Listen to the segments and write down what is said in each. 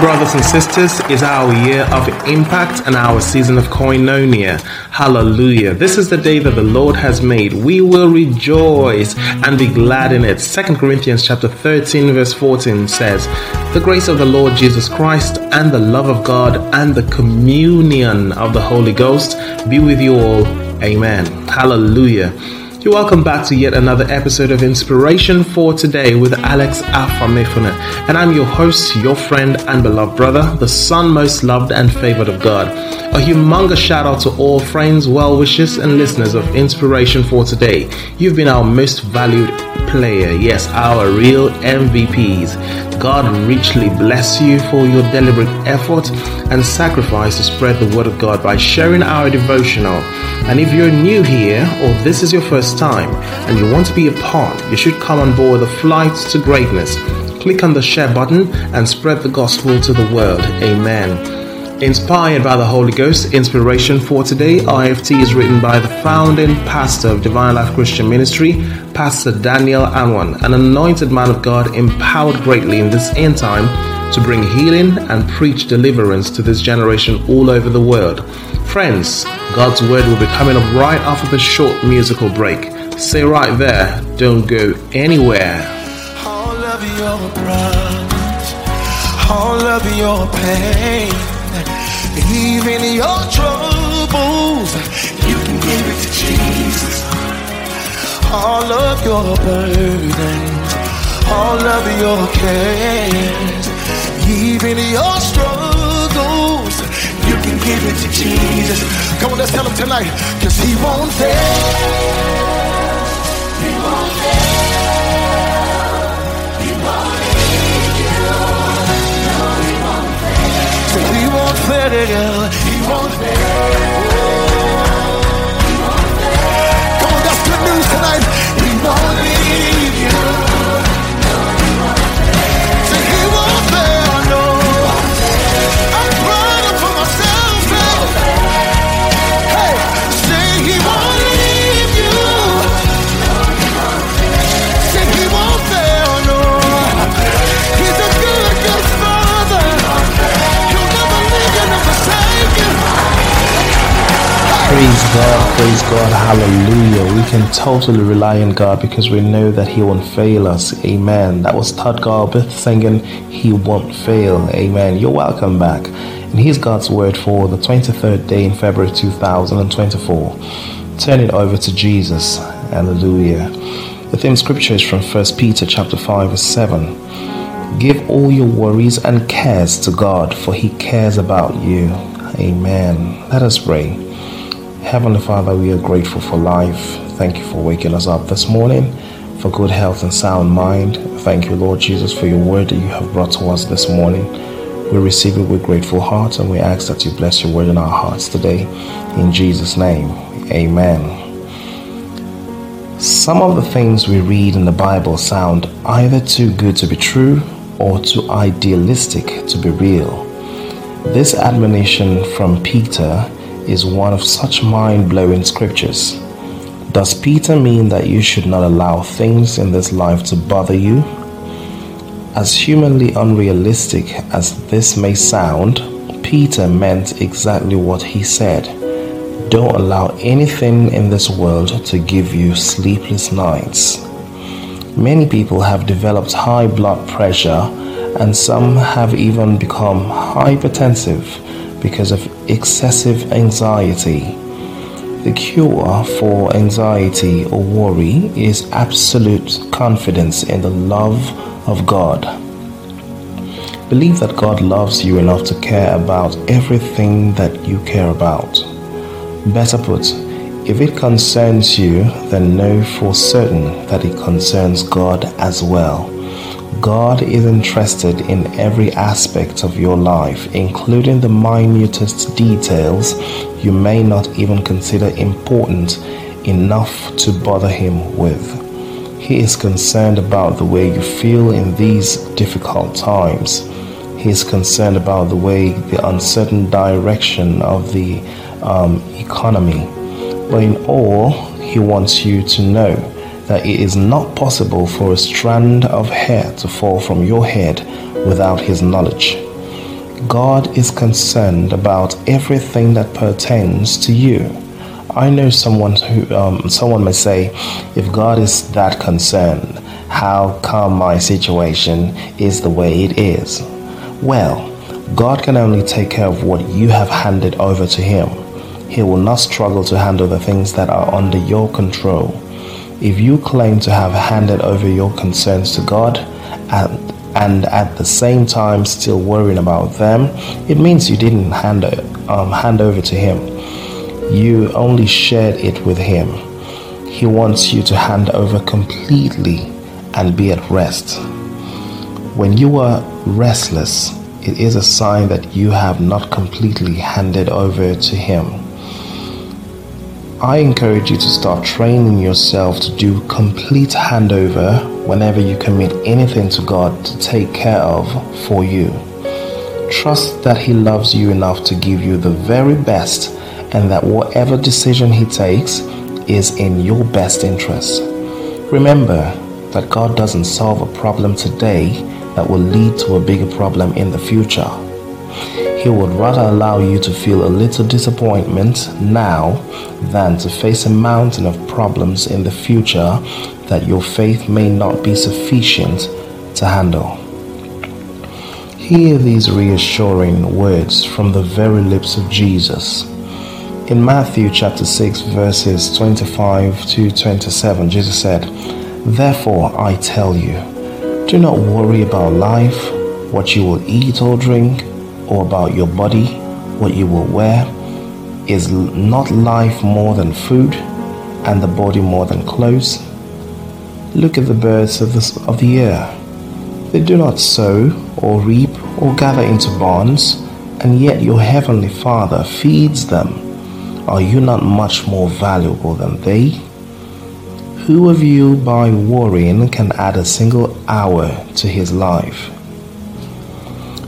Brothers and sisters. is our year of impact and our season of koinonia. Hallelujah. This is the day that the Lord has made. We will rejoice and be glad in it. 2 Corinthians chapter 13 verse 14 says, The grace of the Lord Jesus Christ and the love of God and the communion of the Holy Ghost be with you all. Amen. Hallelujah. You're welcome back to yet another episode of Inspiration for Today with Alex Afamefuna. And I'm your host, your friend and beloved brother, the son most loved and favored of God. A humongous shout out to all friends, well wishers, and listeners of Inspiration for Today. You've been our most valued player, yes, our real MVPs. God richly bless you for your deliberate effort and sacrifice to spread the word of God by sharing our devotional. And if you're new here or this is your first time and you want to be a part, you should come on board the flight to greatness. Click on the share button and spread the gospel to the world. Amen. Inspired by the Holy Ghost, inspiration for today, IFT is written by the founding pastor of Divine Life Christian Ministry, Pastor Daniel Anwan, an anointed man of God empowered greatly in this end time to bring healing and preach deliverance to this generation all over the world. Friends, God's word will be coming up right after the short musical break. Stay right there, don't go anywhere. All of your problems, all of your pain even your troubles, you can give it to Jesus. All of your burdens, all of your cares, even your struggles, you can give it to Jesus. Come on, let's tell him tonight, cause he won't fail. He won't won't fail. He won't fail. Praise God, praise God, hallelujah. We can totally rely on God because we know that He won't fail us. Amen. That was Todd Galberth singing, He won't fail. Amen. You're welcome back. And here's God's word for the 23rd day in February 2024. Turn it over to Jesus. Hallelujah. The theme scripture is from 1 Peter chapter 5, verse 7. Give all your worries and cares to God, for He cares about you. Amen. Let us pray. Heavenly Father, we are grateful for life. Thank you for waking us up this morning, for good health and sound mind. Thank you, Lord Jesus, for your word that you have brought to us this morning. We receive it with grateful hearts and we ask that you bless your word in our hearts today. In Jesus' name, amen. Some of the things we read in the Bible sound either too good to be true or too idealistic to be real. This admonition from Peter is one of such mind blowing scriptures. Does Peter mean that you should not allow things in this life to bother you? As humanly unrealistic as this may sound, Peter meant exactly what he said. Don't allow anything in this world to give you sleepless nights. Many people have developed high blood pressure, and some have even become hypertensive because of excessive anxiety. The cure for anxiety or worry is absolute confidence in the love of God. Believe that God loves you enough to care about everything that you care about. Better put, if it concerns you, then know for certain that it concerns God as well. God is interested in every aspect of your life, including the minutest details you may not even consider important enough to bother Him with. He is concerned about the way you feel in these difficult times. He is concerned about the way the uncertain direction of the um, economy. But in all, He wants you to know that it is not possible for a strand of hair to fall from your head without His knowledge. God is concerned about everything that pertains to you. I know someone who um, someone may say, if God is that concerned, how come my situation is the way it is? Well, God can only take care of what you have handed over to Him. He will not struggle to handle the things that are under your control. If you claim to have handed over your concerns to God and, and at the same time still worrying about them, it means you didn't hand, um, hand over to Him. You only shared it with Him. He wants you to hand over completely and be at rest. When you are restless, it is a sign that you have not completely handed over to Him. I encourage you to start training yourself to do complete handover whenever you commit anything to God to take care of for you. Trust that He loves you enough to give you the very best and that whatever decision He takes is in your best interest. Remember that God doesn't solve a problem today that will lead to a bigger problem in the future. He would rather allow you to feel a little disappointment now than to face a mountain of problems in the future that your faith may not be sufficient to handle. Hear these reassuring words from the very lips of Jesus. In Matthew chapter 6, verses 25 to 27, Jesus said, Therefore I tell you, do not worry about life, what you will eat or drink or about your body, what you will wear? Is not life more than food, and the body more than clothes? Look at the birds of the, of the air. They do not sow, or reap, or gather into barns, and yet your heavenly Father feeds them. Are you not much more valuable than they? Who of you, by worrying, can add a single hour to his life?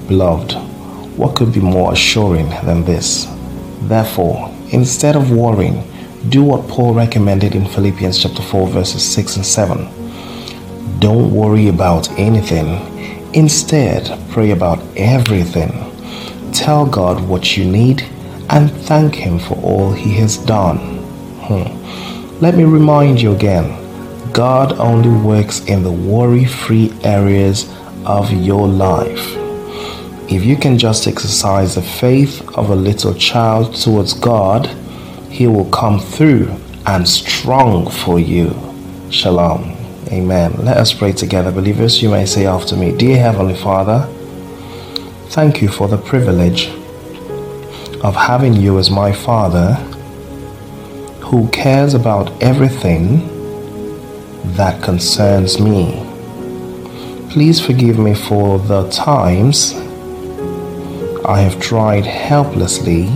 Beloved, what could be more assuring than this? Therefore, instead of worrying, do what Paul recommended in Philippians chapter 4 verses 6 and 7. Don't worry about anything. Instead, pray about everything. Tell God what you need and thank Him for all He has done. Hmm. Let me remind you again God only works in the worry free areas of your life. If you can just exercise the faith of a little child towards God, He will come through and strong for you. Shalom. Amen. Let us pray together, believers. You may say after me Dear Heavenly Father, thank you for the privilege of having you as my Father who cares about everything that concerns me. Please forgive me for the times I have tried helplessly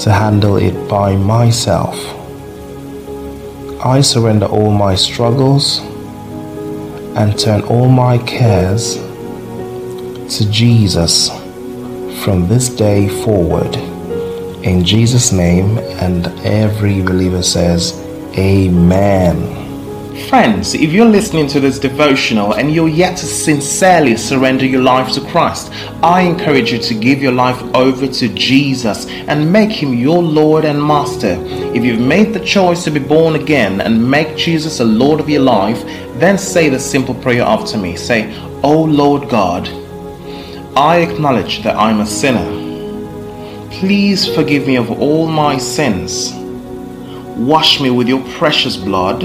to handle it by myself. I surrender all my struggles and turn all my cares to Jesus from this day forward. In Jesus' name, and every believer says, Amen. Friends, if you're listening to this devotional and you're yet to sincerely surrender your life to Christ, I encourage you to give your life over to Jesus and make him your Lord and Master. If you've made the choice to be born again and make Jesus a Lord of your life, then say the simple prayer after me. Say, Oh Lord God, I acknowledge that I'm a sinner. Please forgive me of all my sins. Wash me with your precious blood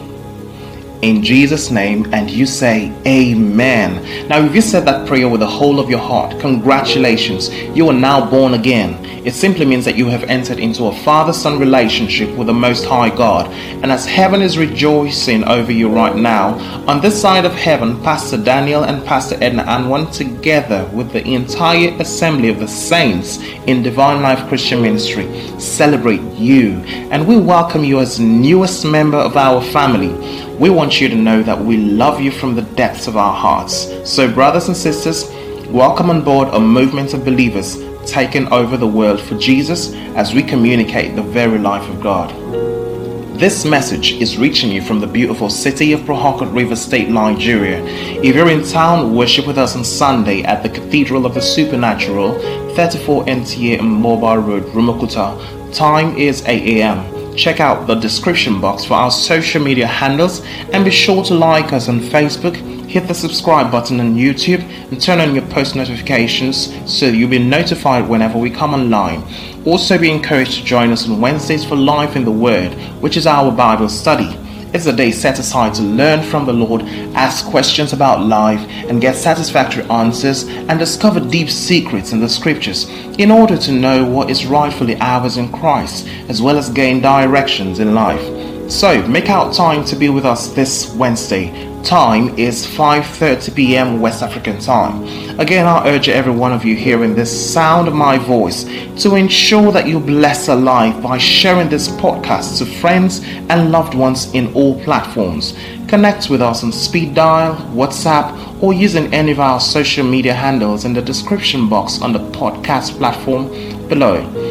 In Jesus' name and you say Amen. Now, if you said that prayer with the whole of your heart, congratulations, you are now born again. It simply means that you have entered into a father son relationship with the Most High God. And as heaven is rejoicing over you right now, on this side of heaven, Pastor Daniel and Pastor Edna Anwan, together with the entire assembly of the saints in Divine Life Christian Ministry, celebrate you. And we welcome you as newest member of our family. We want you to know that we love you from the depths of our hearts. So, brothers and sisters, welcome on board a movement of believers taken over the world for Jesus as we communicate the very life of God. This message is reaching you from the beautiful city of Harcourt River State, Nigeria. If you're in town, worship with us on Sunday at the Cathedral of the Supernatural, 34 NTA Mobile Road, Rumuokwuta. Time is 8 a.m. Check out the description box for our social media handles and be sure to like us on Facebook hit the subscribe button on YouTube and turn on your post notifications so you'll be notified whenever we come online. Also, be encouraged to join us on Wednesdays for Life in the Word, which is our Bible study. It's a day set aside to learn from the Lord, ask questions about life, and get satisfactory answers and discover deep secrets in the scriptures in order to know what is rightfully ours in Christ, as well as gain directions in life. So, make out time to be with us this Wednesday time is 5:30 p.m. West African time. Again, I urge every one of you hearing this sound of my voice to ensure that you bless a life by sharing this podcast to friends and loved ones in all platforms. Connect with us on speed dial, WhatsApp, or using any of our social media handles in the description box on the podcast platform below.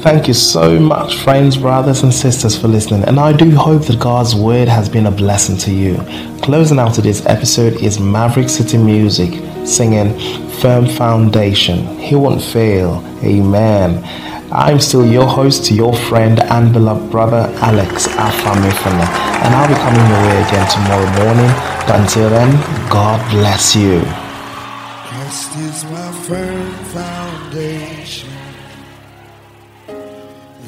Thank you so much, friends, brothers, and sisters, for listening. And I do hope that God's word has been a blessing to you. Closing out today's episode is Maverick City Music singing Firm Foundation. He won't fail. Amen. I'm still your host, your friend, and beloved brother, Alex Afamefuna. And I'll be coming your way again tomorrow morning. But until then, God bless you. Christ is my firm foundation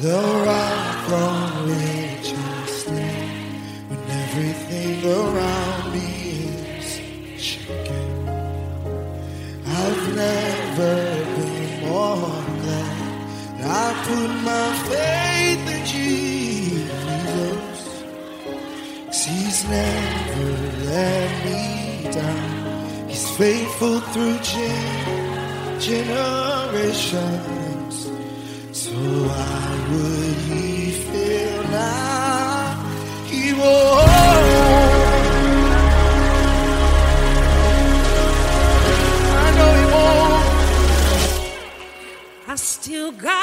the rock on which I stand when everything around me is shaking. I've never been more glad I put my faith in Jesus. Cause he's never let me down. He's faithful through gen- generations. So why would he fail now? He won't. I know he won't. I still got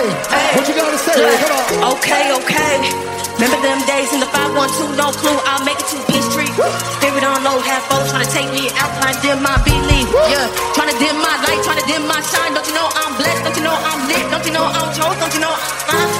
Hey, hey, what you gotta say? Look, Come on. Okay, okay. Remember them days in the 512, no clue. I'll make it to B Street. Woo. Don't know half folks trying to take me out, trying to dim my belief. Yeah, trying to dim my light, trying to dim my shine. Don't you know I'm blessed? Don't you know I'm lit? Don't you know I'm chose? Don't you know I'm.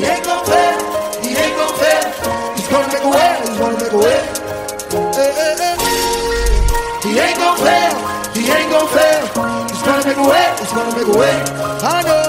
He ain't gonna fail. He ain't gonna fail. He's gonna make a way. He's gonna make a way. Eh, eh, eh. He ain't gonna fail. He ain't gonna fail. He's gonna make a way. He's gonna make a way. I know.